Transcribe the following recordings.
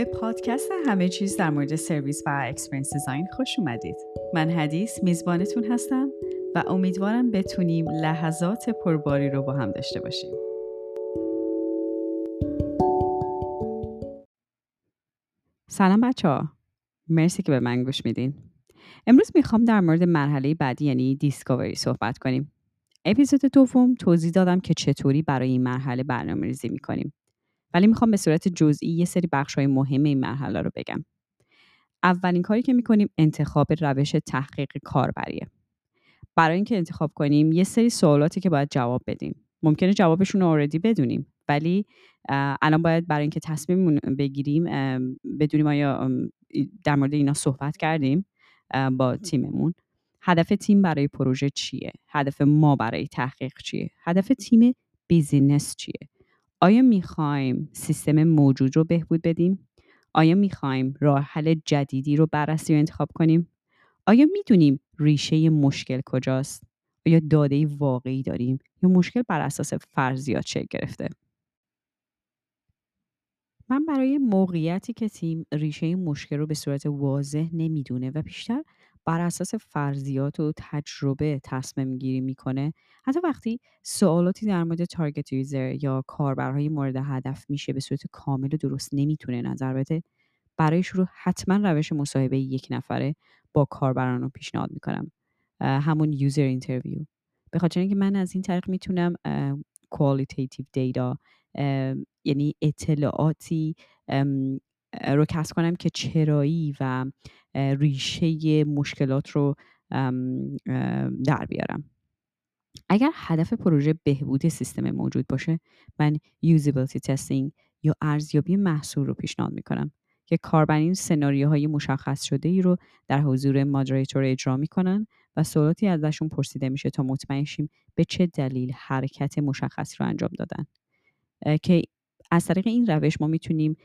به پادکست همه چیز در مورد سرویس و experience design خوش اومدید. من حدیث میزبانتون هستم و امیدوارم بتونیم لحظات پرباری رو با هم داشته باشیم. سلام بچه ها. مرسی که به من گوش میدین. امروز می‌خوام در مورد مرحله بعدی یعنی discovery صحبت کنیم. اپیزود دوم توضیح دادم که چطوری برای این مرحله برنامه ریزی می‌کنیم. ولی می‌خوام به صورت جزئی یه سری بخش های مهم این مرحله رو بگم. اولین کاری که می‌کنیم انتخاب روش تحقیق کاربریه. برای اینکه انتخاب کنیم یه سری سوالاتی که باید جواب بدیم. ممکنه جوابشون رو اوردی بدونیم ولی الان باید برای اینکه تصمیم بگیریم بدونیم آیا در مورد اینا صحبت کردیم با تیممون هدف تیم برای پروژه چیه هدف ما برای تحقیق چیه هدف تیم بیزینس چیه آیا می‌خوایم سیستم موجود رو بهبود بدیم؟ آیا می‌خوایم راه حل جدیدی رو بررسی و انتخاب کنیم؟ آیا می‌دونیم ریشه مشکل کجاست؟ آیا داده واقعی داریم یا مشکل بر اساس فرضیات شکل گرفته؟ من برای موقعیتی که تیم ریشه مشکل رو به صورت واضح نمی‌دونه و بیشتر بر اساس فرضیات و تجربه تصمیم گیری می‌کنه. حتی وقتی سوالاتی در مورد target user یا کاربرهای مورد هدف میشه به صورت کامل و درست نمی‌تونه نظر بده برای شروع حتما روش مصاحبه یک نفره با کاربران رو پیشنهاد می‌کنم. همون user interview. به خاطر اینکه من از این طریق می‌تونم qualitative data یعنی اطلاعاتی رو کسب کنم که چرایی و ریشه مشکلات رو در بیارم. اگر هدف پروژه بهبود سیستم موجود باشه من یوزیبیلیتی تستینگ یا ارزیابی محصول رو پیشنهاد می‌کنم که کاربرین سناریوهای مشخص شده ای رو در حضور مادریتور اجرا می‌کنن و سوالاتی ازشون پرسیده میشه تا مطمئن شیم به چه دلیل حرکت مشخصی رو انجام دادن. که از طریق این روش ما می‌تونیم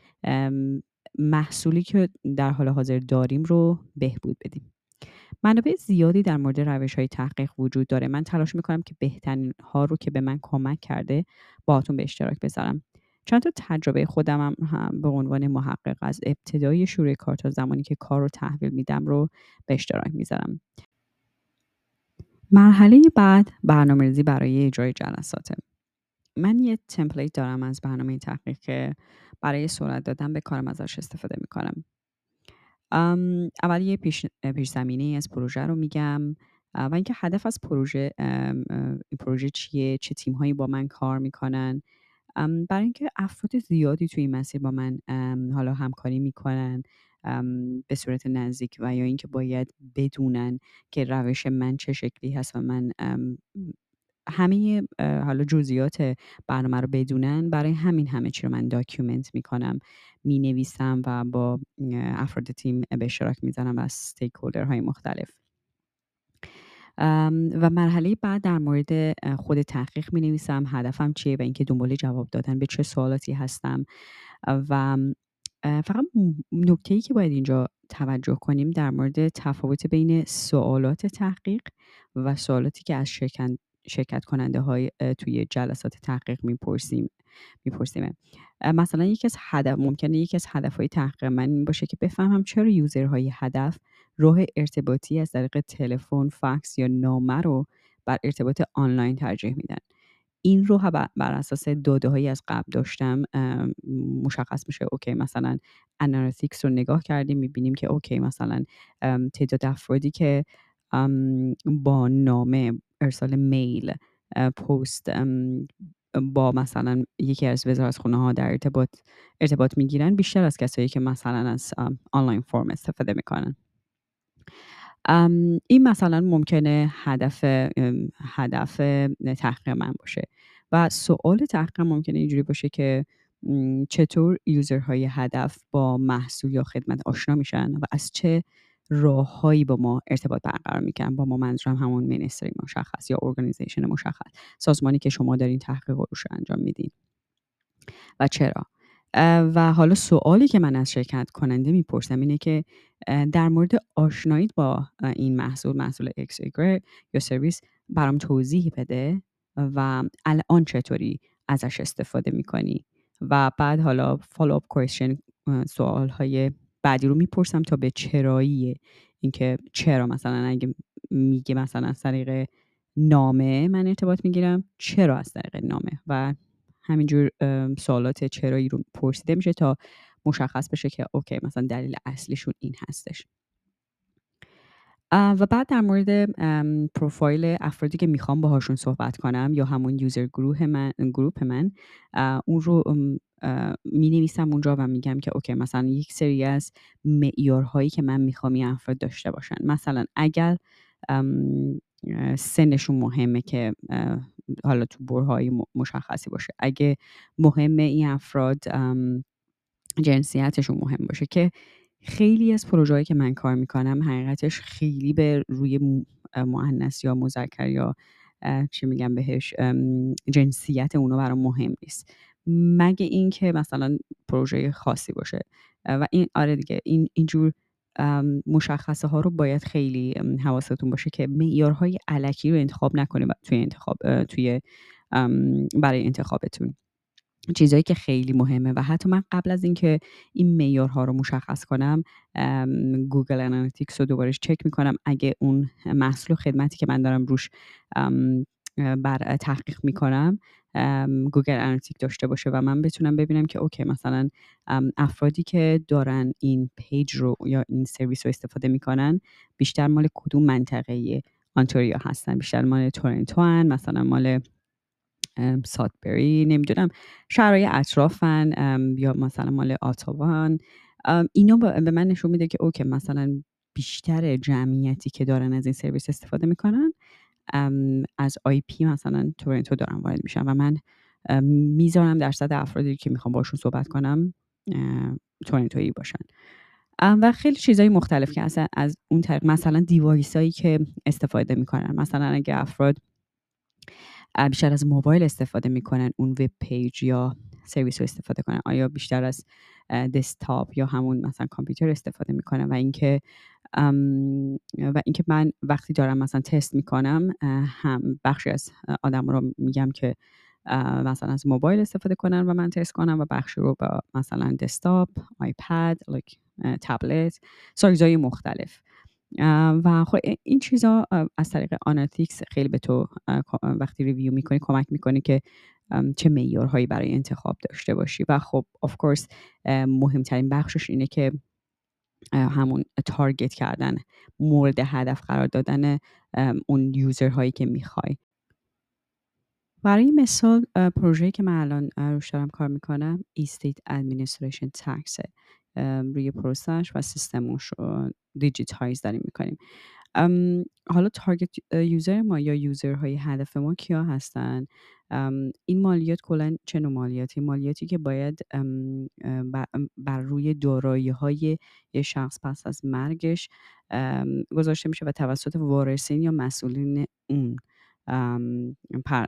محصولی که در حال حاضر داریم رو بهبود بدیم. منابع زیادی در مورد روش های تحقیق وجود داره. من تلاش می‌کنم که بهترین ها رو که به من کمک کرده باهاتون به اشتراک بذارم. چند تا تجربه خودم هم به عنوان محقق از ابتدای شروع کار تا زمانی که کار رو تحویل میدم رو به اشتراک می‌ذارم. مرحله بعد برنامه ریزی برای اجرای جلساته. من یه تمپلیت دارم از برنامه تحقیق که برای سرعت دادن به کارم ازش استفاده می‌کنم. اول یه پیش, پیش زمینه از پروژه رو میگم و اینکه هدف از پروژه این پروژه چیه؟ چه تیم هایی با من کار می‌کنن؟ برای اینکه افراد زیادی توی این مسیر با من حالا همکاری می‌کنن به صورت نزدیک و یا اینکه باید بدونن که روش من چه شکلی هست و من همه حالا جزئیات برنامه رو بدونن برای همین همه چی رو من document می‌کنم می نویسم و با افراد تیم به اشتراک می‌زنم و استیک های مختلف و مرحله بعد در مورد خود تحقیق می نویسم هدفم چیه و اینکه دنبال جواب دادن به چه سوالاتی هستم. و فقط نکته ای که باید اینجا توجه کنیم در مورد تفاوت بین سوالات تحقیق و سوالاتی که از شرکت کننده های توی جلسات تحقیق می‌پرسیم می‌پرسیم. مثلا یکی از هدف ممکنه یکی از هدف های تحقیق من این باشه که بفهمم چرا user های هدف راه ارتباطی از طریق تلفن فکس یا نامه رو بر ارتباط آنلاین ترجیح میدن. این رو بر اساس داده هایی از قبل داشتم مشخص میشه. okay مثلا analytics رو نگاه کردیم می‌بینیم که okay مثلا تعداد افرادی که با نامه ارسال میل پست با مثلا یکی از وزارت خونه ها در ارتباط ارتباط می‌گیرن بیشتر از کسایی که مثلا از آنلاین فرم استفاده می‌کنن. این مثلا ممکنه هدف هدف تحقیق من باشه و سوال تحقیق ممکنه اینجوری باشه که چطور یوزرهای هدف با محصول یا خدمت آشنا میشن و از چه راههایی با ما ارتباط برقرار می‌کنن با ما منظورم همون ministry مشخص یا organization مشخص. سازمانی که شما دارین تحقیق روش انجام میدین. و چرا؟ و حالا سوالی که من از شرکت کننده می‌پرسم اینه که در مورد آشناییت با این محصول محصول X یا سرویس برام توضیح بده و الان چطوری ازش استفاده می‌کنی؟ و بعد حالا follow up question سوالهای بعدی رو می‌پرسم تا به چرایی اینکه چرا مثلا اگه میگه مثلا از طریق نامه من ارتباط می‌گیرم چرا از طریق نامه؟ و همینجور سوالات چرایی رو پرسیده میشه تا مشخص بشه که okay مثلا دلیل اصلیشون این هستش. و بعد در مورد پروفایل افرادی که می‌خوام باهاشون صحبت کنم یا همون user گروه من group من اون رو می نویسم اونجا و میگم که اوکی مثلا یک سری از معیارهایی که من می‌خوام این افراد داشته باشن. مثلا اگر سنشون مهمه که حالا تو برهای مشخصی باشه. اگه مهمه این افراد جنسیتشون مهم باشه که خیلی از پروژه‌هایی که من کار می‌کنم حقیقتش خیلی به روی مؤنث یا مذکر یا چی میگم بهش جنسیت اونو برام مهم نیست. مگه اینکه مثلا پروژه خاصی باشه. و این آره دیگه این اینجور مشخصه ها رو باید خیلی حواستون باشه که معیارهای الکی رو انتخاب نکنید توی انتخاب توی برای انتخابتون. چیزهایی که خیلی مهمه و حتی من قبل از اینکه این معیارها رو مشخص کنم Google Analytics رو دوباره چک می‌کنم. اگه اون محصول و خدمتی که من دارم روش بر تحقیق می‌کنم Google Analytics داشته باشه و من بتونم ببینم که okay مثلا افرادی که دارن این page رو یا این سرویس رو استفاده می‌کنن بیشتر مال کدوم منطقه انتاریو هستن؟ بیشتر مال تورنتو هن مثلا مال سادبری نمی‌دونم شهرهای اطرافن یا مثلا مال آتاوان اینا به من نشون میده که okay مثلا بیشتر جمعیتی که دارن از این سرویس استفاده می‌کنن از IP مثلا تورنتو دارن وارد میشن و من می‌ذارم درصد افرادی که می‌خوام باشون صحبت کنم تورنتویی باشن. و خیلی چیزهای مختلف که اصلا از اون طریق مثلا device هایی که استفاده می‌کنن. مثلا اگه افراد بیشتر از موبایل استفاده می‌کنن اون web page یا سرویس رو استفاده کنن. آیا بیشتر از desktop یا همون مثلا کامپیوتر استفاده می‌کنن؟ و اینکه و اینکه من وقتی دارم مثلا تست می‌کنم هم بخشی از آدم رو میگم که مثلا از موبایل استفاده کنن و من تست کنم و بخشی رو با مثلا desktop iPad تبلت سایزهای مختلف. و خب این چیزا از طریق analytics خیلی به تو وقتی review می‌کنی کمک می‌کنه که چه معیارهایی برای انتخاب داشته باشی. و خب of course مهمترین بخشش اینه که همون target کردن مورد هدف قرار دادن اون user هایی که می‌خوای. برای مثال پروژه‌ای که من الان روش دارم کار می‌کنم estate administration tax ه روی process ش و سیستمش رو digitize داریم می‌کنیم. حالا target user ما یا user های هدف ما کیا هستن؟ این مالیات کلا چه نوع مالیاتی؟ مالیاتی که باید بر روی دارایی های یه شخص پس از مرگش گذاشته میشه و توسط وارثین یا مسئولین اون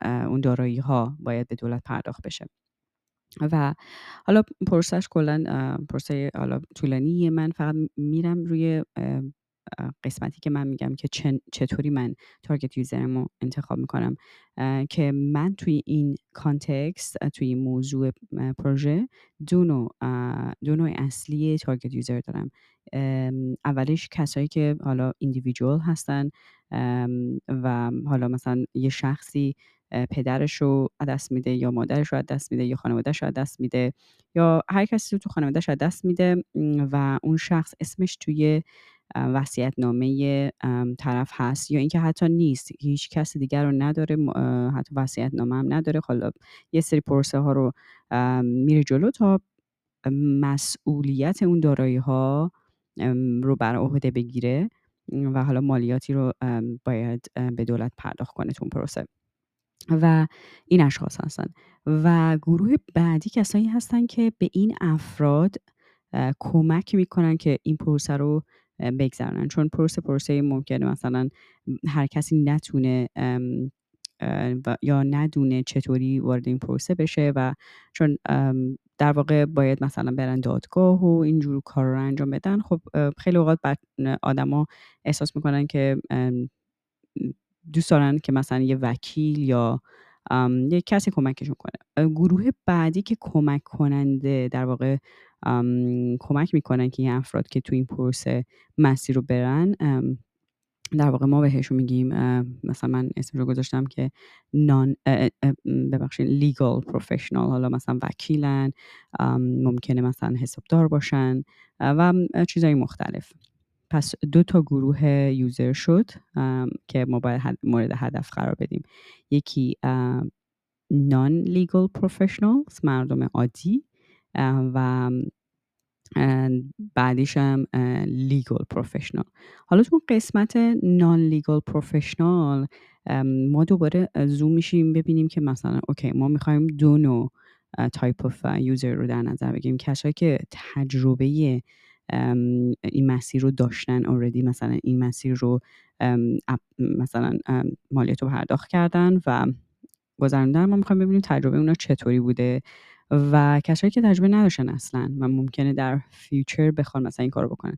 اون دارایی ها باید به دولت پرداخت بشه. و حالا process ش کلا پروسه حالا طولانیه من فقط میرم روی قسمتی که من میگم که چطوری من target user م رو انتخاب می‌کنم. که من توی این context توی این موضوع پروژه دو نوع اصلی تارگت یوزر دارم. اولش کسایی که حالا ایندیویدوال هستن و حالا مثلا یه شخصی پدرش رو دست میده یا مادرش رو دست میده یا خانوادهش رو دست میده یا هر کسی رو تو خانوادهش رو دست میده و اون شخص اسمش توی وصیت نامه طرف هست یا اینکه حتی نیست هیچ کس دیگر رو نداره حتی وصیت نامه هم نداره حالا یه سری پروسه ها رو میره جلو تا مسئولیت اون دارایی ها رو بر عهده بگیره و حالا مالیاتی رو باید به دولت پرداخت کنه تو اون پروسه. و این اشخاص هستن. و گروه بعدی کسایی هستن که به این افراد کمک می‌کنن که این پروسه رو بگذرنن چون پروسه پروسه ممکنه مثلا هر کسی نتونه یا ندونه چطوری وارد این پروسه بشه و چون در واقع باید مثلا برن دادگاه و اینجور کار رو انجام بدن. خب خیلی اوقات آدما احساس می‌کنن که دوست دارن که مثلا یه وکیل یا یه کسی کمکشون کنه. گروه بعدی که کمک کننده در واقع کمک می‌کنن که این افراد که تو این پروسه مسیر رو برن در واقع ما بهشون میگیم مثلا من اسم رو گذاشتم که non ببخشید legal professional حالا مثلا وکیلن ممکنه مثلا حسابدار باشن و چیزهای مختلف. پس دو تا گروه user شد که ما باید مورد هدف قرار بدیم. یکی non legal professionals مردم عادی و بعدیش هم legal professional حالا تو قسمت non legal professional ما دوباره زوم میشیم ببینیم که مثلا okay ما می‌خوایم دو نوع type of user رو در نظر بگیریم. کسایی که تجربه این مسیر رو داشتن already مثلا این مسیر رو مثلا مالیات رو پرداخت کردن و گذراندن. ما می‌خوایم ببینیم تجربه اونا چطوری بوده و کسایی که تجربه نداشتن اصلا و ممکنه در future بخوان مثلا این کارو بکنن.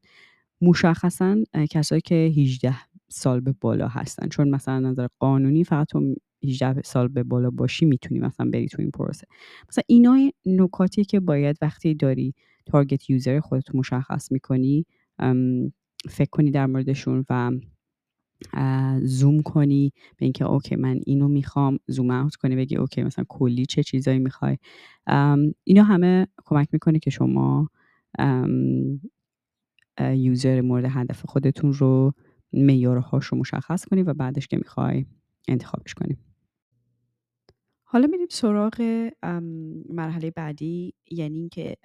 مشخصا کسایی که 18 سال به بالا هستن. چون مثلا نظر قانونی فقط تو 18 سال به بالا باشی می‌تونی مثلا بری تو این پروسه. مثلا اینا نکاتی که باید وقتی داری target user خودت مشخص می‌کنی فکر کنی در موردشون و زوم کنی به اینکه okay من اینو می‌خوام zoom out کنی بگی okay مثلا کلی چه چیزایی می‌خوای. اینا همه کمک می‌کنه که شما user مورد هدف خودتون رو معیارهاش رو مشخص کنی و بعدش که می‌خوای انتخابش کنی. حالا میریم سراغ مرحله بعدی یعنی اینکه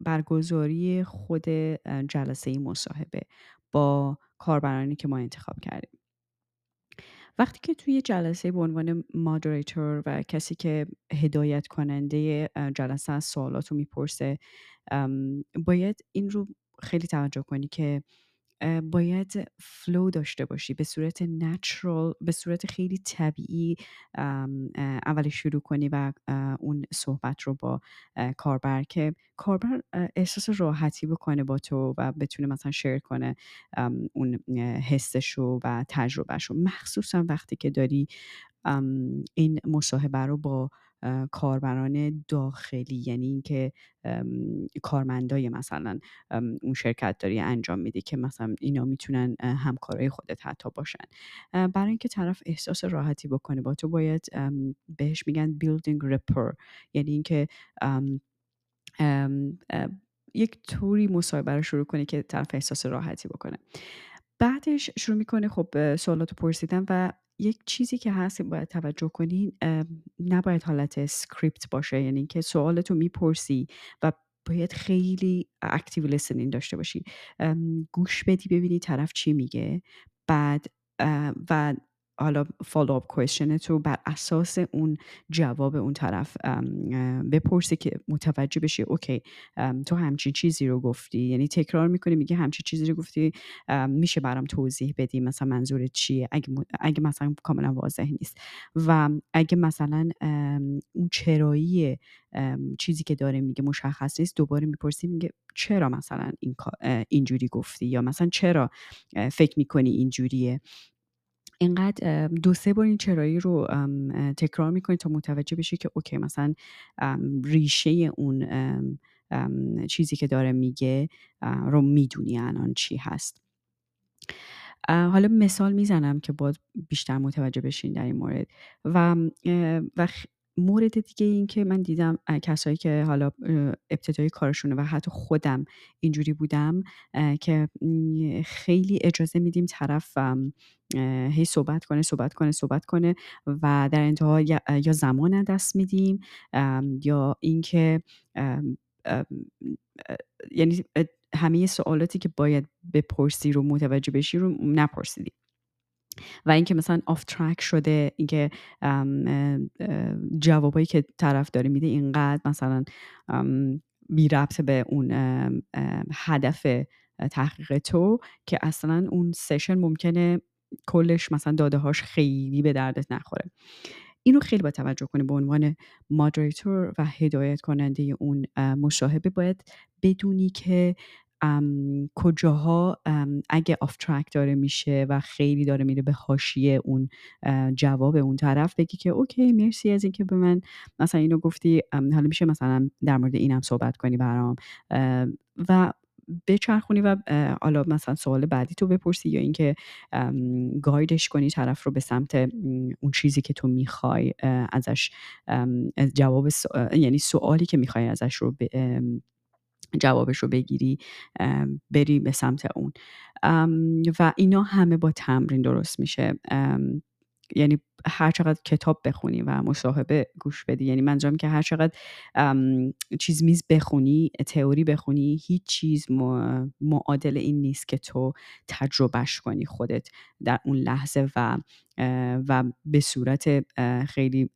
برگزاری خود جلسه مصاحبه با کاربرانی که ما انتخاب کردیم. وقتی که توی جلسه به عنوان مادریتور و کسی که هدایت کننده جلسه از سوالات رو می‌پرسه باید این رو خیلی توجه کنی که باید فلو داشته باشی به صورت نچرال به صورت خیلی طبیعی اول شروع کنی و اون صحبت رو با کاربر که کاربر احساس راحتی بکنه با تو و بتونه مثلا شیر کنه اون حسشو و تجربهشو. مخصوصا وقتی که داری این مصاحبه رو با کاربران داخلی یعنی اینکه کارمندای مثلا اون شرکت داری انجام میدی که مثلا اینا می‌تونن همکارای خودت حتی باشن. برای اینکه طرف احساس راحتی بکنه با تو باید بهش میگن building rapport یعنی اینکه یک طوری مصاحبه رو شروع کنی که طرف احساس راحتی بکنه. بعدش شروع می‌کنه خب سوالات پرسیدن و یک چیزی که هست باید توجه کنین نباید حالت script باشه. یعنی که سوالتو می‌پرسی و باید خیلی active listening داشته باشی. گوش بدی ببینی طرف چی میگه. بعد و حالا follow up question تو بر اساس اون جواب اون طرف بپرسه که متوجه بشی okay تو همچین چیزی رو گفتی؟ یعنی تکرار می‌کنی میگه همچین چیزی رو گفتی میشه برام توضیح بدی مثلا منظور چیه؟ اگه, اگه مثلا کاملا واضح نیست. و اگه مثلا اون چرایی چیزی که داره میگه مشخص نیست دوباره می‌پرسی میگه چرا مثلا این اینجوری گفتی؟ یا مثلا چرا فکر می‌کنی اینجوریه؟ اینقدر دو سه بار این چرایی رو تکرار می‌کنی تا متوجه بشی که اوکی مثلا ریشه اون چیزی که داره میگه رو می‌دونی الان چی هست. حالا مثال می‌زنم که باید بیشتر متوجه بشین در این مورد. و و مورد دیگه این که من دیدم کسایی که حالا ابتدای کارشونه و حتی خودم اینجوری بودم که خیلی اجازه میدیم طرف هی صحبت کنه صحبت کنه صحبت کنه و در انتها یا زمان دست میدیم یا اینکه یعنی همه سوالاتی که باید بپرسی رو متوجه بشی رو نپرسیدیم. و اینکه مثلا آف ترک شده اینکه جوابایی که طرف داره میده اینقدر مثلا بی ربط به اون هدف تحقیق تو که اصلا اون session ممکنه کلش مثلا داده هاش خیلی به دردت نخوره. اینو خیلی با توجه کنی به عنوان moderator و هدایت کننده اون مصاحبه. باید بدونی که کجاها اگه off track داره میشه و خیلی داره میره به حاشیه اون جواب اون طرف بگی که اوکی مرسی از اینکه به من مثلا اینو گفتی. حالا میشه مثلا در مورد اینم صحبت کنی برام. و بچرخونی و حالا مثلا سوال بعدی تو بپرسی یا اینکه گایدش کنی طرف رو به سمت اون چیزی که تو می‌خوای ازش جواب یعنی سوالی که می‌خوای ازش رو جوابش رو بگیری بری به سمت اون. و اینا همه با تمرین درست میشه. یعنی هر چقدر کتاب بخونی و مصاحبه گوش بدی. یعنی منظورم که هر چقدر چیز میز بخونی تئوری بخونی هیچ چیز معادل این نیست که تو تجربهش کنی خودت در اون لحظه و و به صورت خیلی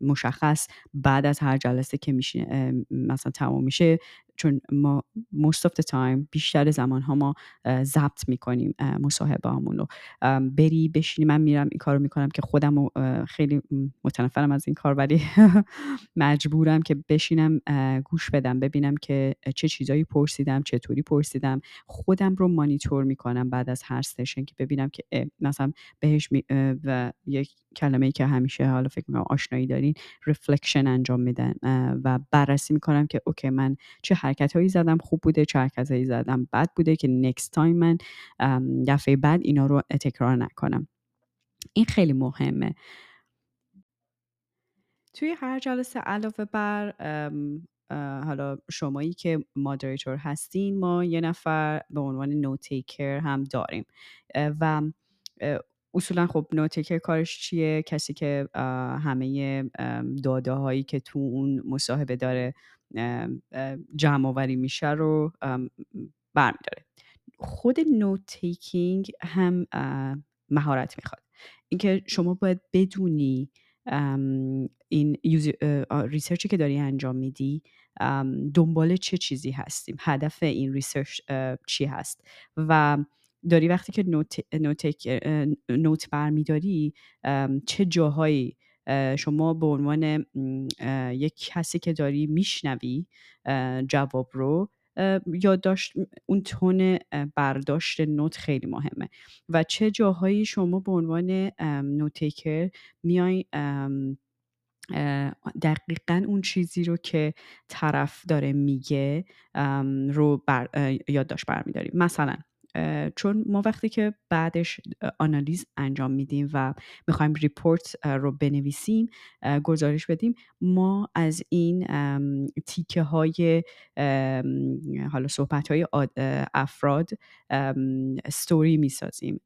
مشخص بعد از هر جلسه که میشه مثلا تمام میشه. چون ما most of the time بیشتر زمان ها ما ضبط می‌کنیم مصاحبه رو. بری بشینی من میرم این کارو می‌کنم که خودم خیلی متنفرم از این کار ولی مجبورم که بشینم گوش بدم ببینم که چه چیزایی پرسیدم چطوری پرسیدم. خودم رو مانیتور می‌کنم بعد از هر سشن که ببینم که مثلا بهش و یک کلمه ای که همیشه حالا فکر می‌کنم آشنایی دارین reflection انجام میدن. و بررسی می‌کنم که okay من چه حرکت هایی زدم خوب بوده چه حرکت هایی زدم بد بوده که next time من دفعه بعد اینا رو تکرار نکنم. این خیلی مهمه. توی هر جلسه علاوه بر حالا شمایی که moderator هستین ما یه نفر به عنوان note taker هم داریم. و اصولا خب note taker کارش چیه؟ کسی که همه داده هایی که تو اون مصاحبه داره جمع آوری میشه رو برمیداره. خود note taking هم مهارت می‌خواد. اینکه شما باید بدونی این research ی که داری انجام میدی دنبال چه چیزی هستیم؟ هدف این research چی هست؟ و داری وقتی که نوت, نوت, برمیداری چه جاهایی شما به عنوان یک کسی که داری میشنوی جواب رو یادداشت اون تون برداشت نوت خیلی مهمه. و چه جاهایی شما به عنوان نوتیکر میای دقیقا اون چیزی رو که طرف داره میگه رو بر یادداشت برمیداریم مثلا چون ما وقتی که بعدش analyze انجام میدیم و می‌خوایم report رو بنویسیم گزارش بدیم ما از این تیکه های حالا صحبت های افراد ستوری می‌سازیم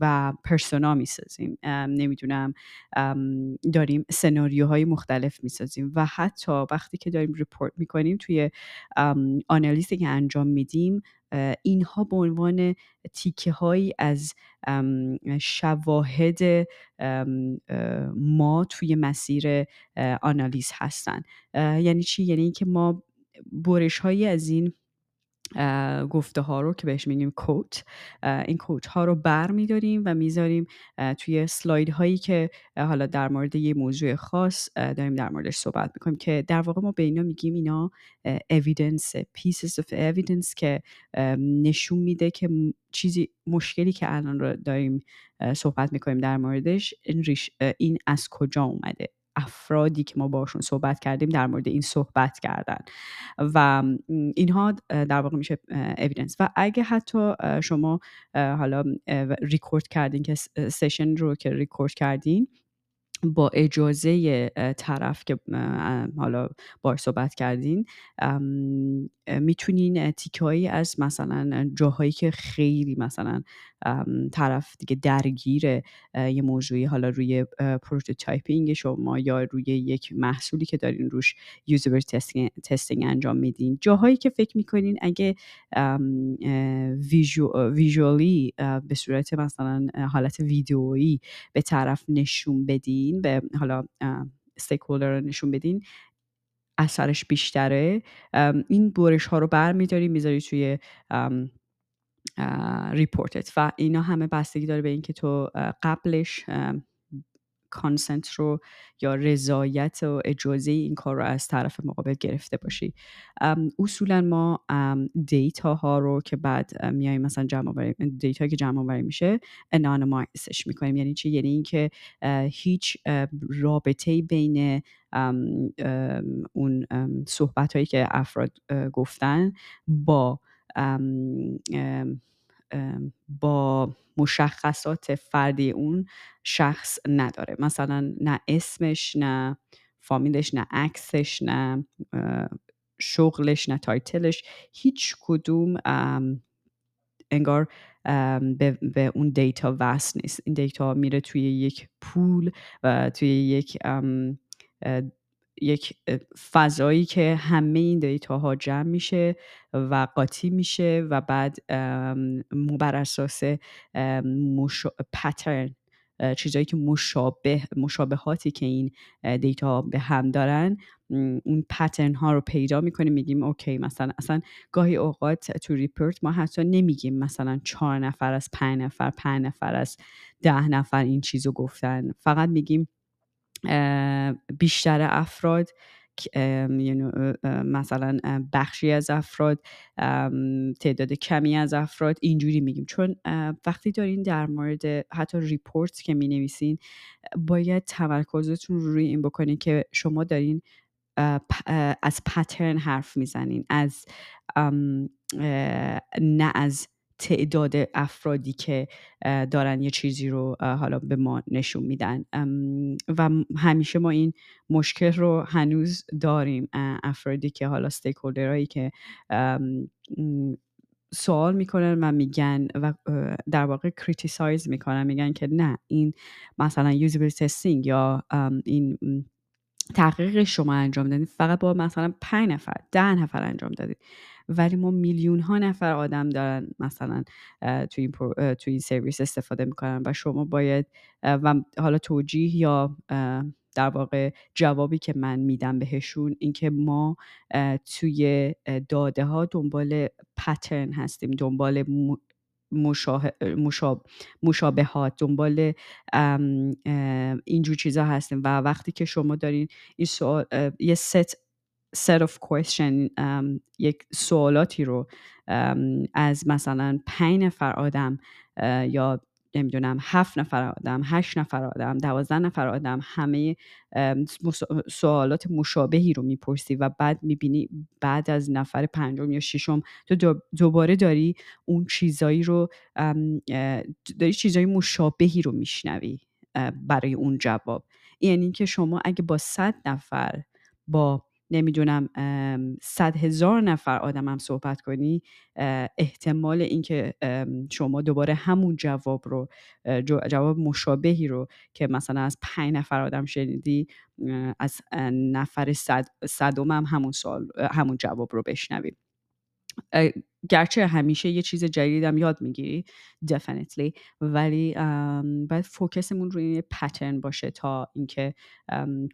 و persona می‌سازیم نمی‌دونم داریم سناریوهای مختلف می‌سازیم و حتی وقتی که داریم ریپورت می‌کنیم توی آنالیزی که انجام میدیم اینها به عنوان تیکه هایی از شواهد ما توی مسیر آنالیز هستن. یعنی چی؟ یعنی اینکه ما برش هایی از این گفته ها رو که بهش میگیم کوت این کوت ها رو بر میداریم و می‌ذاریم توی سلاید هایی که حالا در مورد یه موضوع خاص داریم در موردش صحبت می‌کنیم که در واقع ما به اینا میگیم اینا evidence pieces of evidence که نشون میده که چیزی مشکلی که الان رو داریم صحبت می‌کنیم در موردش این, این از کجا اومده. افرادی که ما باشون صحبت کردیم در مورد این صحبت کردن. و اینها در واقع میشه evidence و اگه حتی شما حالا ریکورد کردین که session رو که ریکورد کردین با اجازه طرف که حالا با صحبت کردین می‌تونین تیکه‌هایی از مثلا جاهایی که خیلی مثلا طرف دیگه درگیر یه موضوعی حالا روی prototyping شما یا روی یک محصولی که دارین روش user testing انجام میدین. جاهایی که فکر می‌کنین اگه visually به صورت مثلا حالت ویدئویی به طرف نشون بدین به حالا stakeholder نشون بدین اثرش بیشتره. این برش ها رو بر میداری می‌ذاری توی report ت و اینا همه بستگی داره به اینکه تو قبلش کانسنت رو یا رضایت و اجازه این کار رو از طرف مقابل گرفته باشی. اصولا ما دیتا ها رو که بعد میایم مثلا جمع آوری دیتا که جمع آوری میشه انانیمایزش می‌کنیم. یعنی چی؟ یعنی اینکه هیچ رابطه بین اون صحبت هایی که افراد گفتن با با مشخصات فردی اون شخص نداره. مثلا نه اسمش نه فامیلش نه عکسش نه شغلش نه title ش هیچ کدوم انگار به, به اون data وصل نیست. این data میره توی یک pool و توی یک یک فضایی که همه این data ها جمع میشه و قاطی میشه و بعد بر اساس pattern چیزهایی که مشابه مشابهاتی که این data به هم دارن اون pattern ها رو پیدا می‌کنیم میگیم okay مثلا اصلا گاهی اوقات تو report ما حتی نمیگیم مثلا چهار نفر از پنج نفر پنج نفر از ده نفر این چیزو گفتن. فقط میگیم بیشتر افراد مثلا بخشی از افراد تعداد کمی از افراد اینجوری میگیم. چون وقتی دارین در مورد حتی ریپورت که می نویسین باید تمرکزتون روی این بکنین که شما دارین از پترن حرف می‌زنین از نه از تعداد افرادی که دارن یه چیزی رو حالا به ما نشون میدن. و همیشه ما این مشکل رو هنوز داریم. افرادی که حالا stakeholder هایی که سوال می‌کنن و میگن و در واقع criticize می‌کنن میگن که نه این مثلا usability testing یا این تحقیق شما انجام دادید. فقط با مثلا پنج نفر ده نفر انجام دادید. ولی ما میلیون ها نفر آدم دارن مثلا تو این, تو این سرویس استفاده می‌کنن و شما باید و حالا توجیه یا در واقع جوابی که من میدم بهشون اینکه ما توی داده ها دنبال پترن هستیم دنبال مشابهات دنبال اینجور چیزا هستیم و وقتی که شما دارین این سوال یه ست set of question یک سوالاتی رو از مثلا پنج نفر آدم یا نمی‌دونم هفت نفر آدم هشت نفر آدم دوازده نفر آدم همه سوالات مشابهی رو می‌پرسی و بعد می‌بینی بعد از نفر پنجم یا ششم تو دوباره داری اون چیزایی رو داری چیزایی مشابهی رو میشنوی برای اون جواب. یعنی که شما اگه با صد نفر با نمی‌دونم صد هزار نفر آدم هم صحبت کنی احتمال اینکه شما دوباره همون جواب رو جواب مشابهی رو که مثلا از پنج نفر آدم شنیدی از نفر صد صدم هم همون سوال همون جواب رو بشنوید گرچه همیشه یه چیز جدیدم یاد می‌گیری definitely ولی باید فوکسمون روی پترن باشه تا اینکه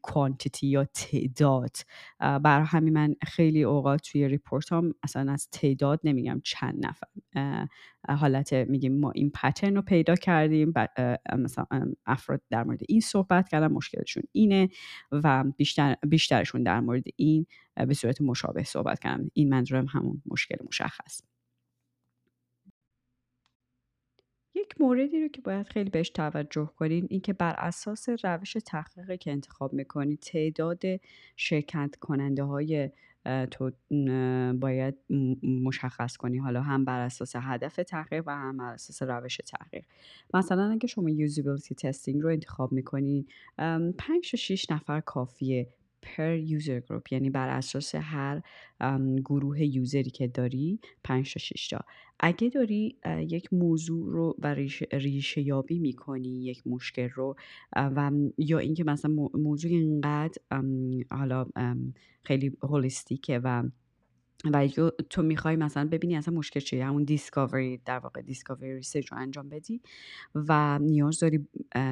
کوانتیتی یا تعداد. برای همین من خیلی اوقات توی ریپورت هم اصلا از تعداد نمیگم چند نفر. حالت میگیم ما این پترن رو پیدا کردیم مثلا افراد در مورد این صحبت کردن مشکلشون اینه و بیشتر بیشترشون در مورد این به صورت مشابه صحبت کردن. این منظورم همون مشکل مشخص. یک موردی رو که باید خیلی بهش توجه کنین این که بر اساس روش تحقیقی که انتخاب می‌کنید تعداد شرکت کننده های تو باید مشخص کنی حالا هم بر اساس هدف تحقیق و هم بر اساس روش تحقیق. مثلا اگه شما usability testing رو انتخاب می‌کنی پنج تا 6 نفر کافیه per user group یعنی بر اساس هر گروه user ی که داری 5 تا 6 تا. اگه داری یک موضوع رو و ریشه یابی می‌کنی یک مشکل رو و یا اینکه مثلا موضوع اینقدر حالا خیلی holistic ه و و تو می‌خوای مثلا ببینی اصلا مشکل چیه؟ همون discovery در واقع discovery research رو انجام بدی و نیاز داری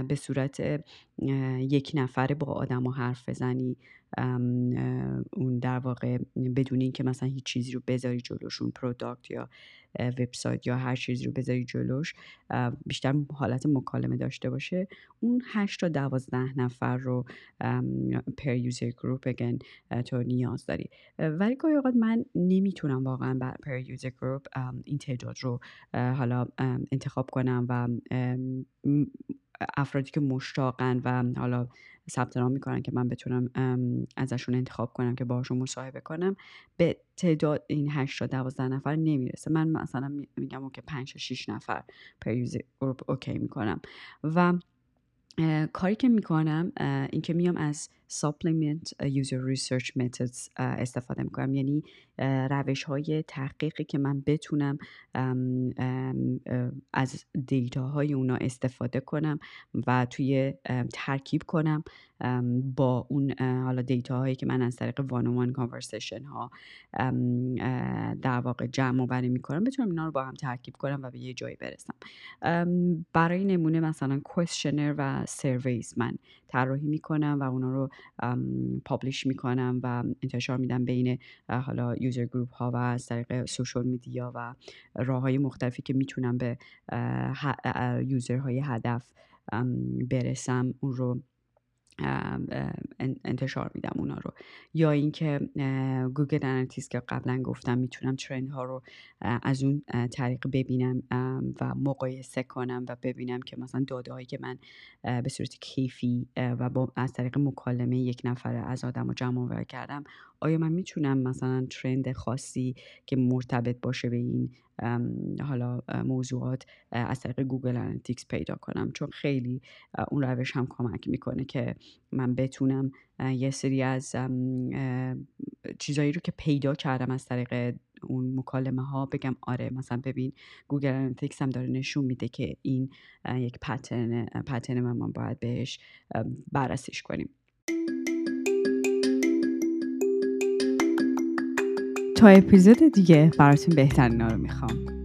به صورت یک نفره با آدم حرف بزنی اون در واقع بدون اینکه مثلا هیچ چیزی رو بذاری جلوشون product یا وبسایت یا هر چیزی رو بذاری جلوش بیشتر حالت مکالمه داشته باشه. اون 8 تا 12 نفر رو per user group بگن تو نیاز داری. ولی گاهی اوقات من نمی‌تونم واقعا بر per user group این تعداد رو حالا انتخاب کنم و افرادی که مشتاقن و حالا ثبت نام می‌کنن که من بتونم ازشون انتخاب کنم که باشون مصاحبه کنم به تعداد این 8 تا 12 نفر نمی‌رسه. من مثلا میگم که 5 تا 6 نفر per user okay می‌کنم. و کاری که می‌کنم اینکه میام از supplement user research methods استفاده می‌کنم. یعنی روش های تحقیقی که من بتونم از data های اونا استفاده کنم و توی ترکیب کنم با اون حالا data هایی که من از طریق one one conversation ها در واقع جمع‌آوری می‌کنم بتونم اینا رو با هم ترکیب کنم و به یه جایی برسم. برای نمونه مثلا questionnaire و surveys من طراحی می‌کنم و اونا رو publish می‌کنم و انتشار میدم بین حالا user group ها و از طریق social media و راه های مختلفی که می‌تونم به user های هدف برسم اون رو انتشار میدم اونا رو. یا اینکه Google Analytics که قبلا گفتم می‌تونم trend ها رو از اون طریق ببینم و مقایسه کنم و ببینم که مثلا داده هایی که من به صورت کیفی و با از طریق مکالمه یک نفر از آدم رو جمع آوری کردم آیا من می‌تونم مثلا trend خاصی که مرتبط باشه به این حالا موضوعات از طریق Google Analytics پیدا کنم؟ چون خیلی اون روش هم کمک می‌کنه که من بتونم یه سری از چیزایی رو که پیدا کردم از طریق اون مکالمه ها بگم آره مثلا ببین Google Analytics هم داره نشون میده که این یک pattern pattern من, من باید بهش بررسیش کنیم. تا اپیزود دیگه براتون بهترینا رو می‌خوام.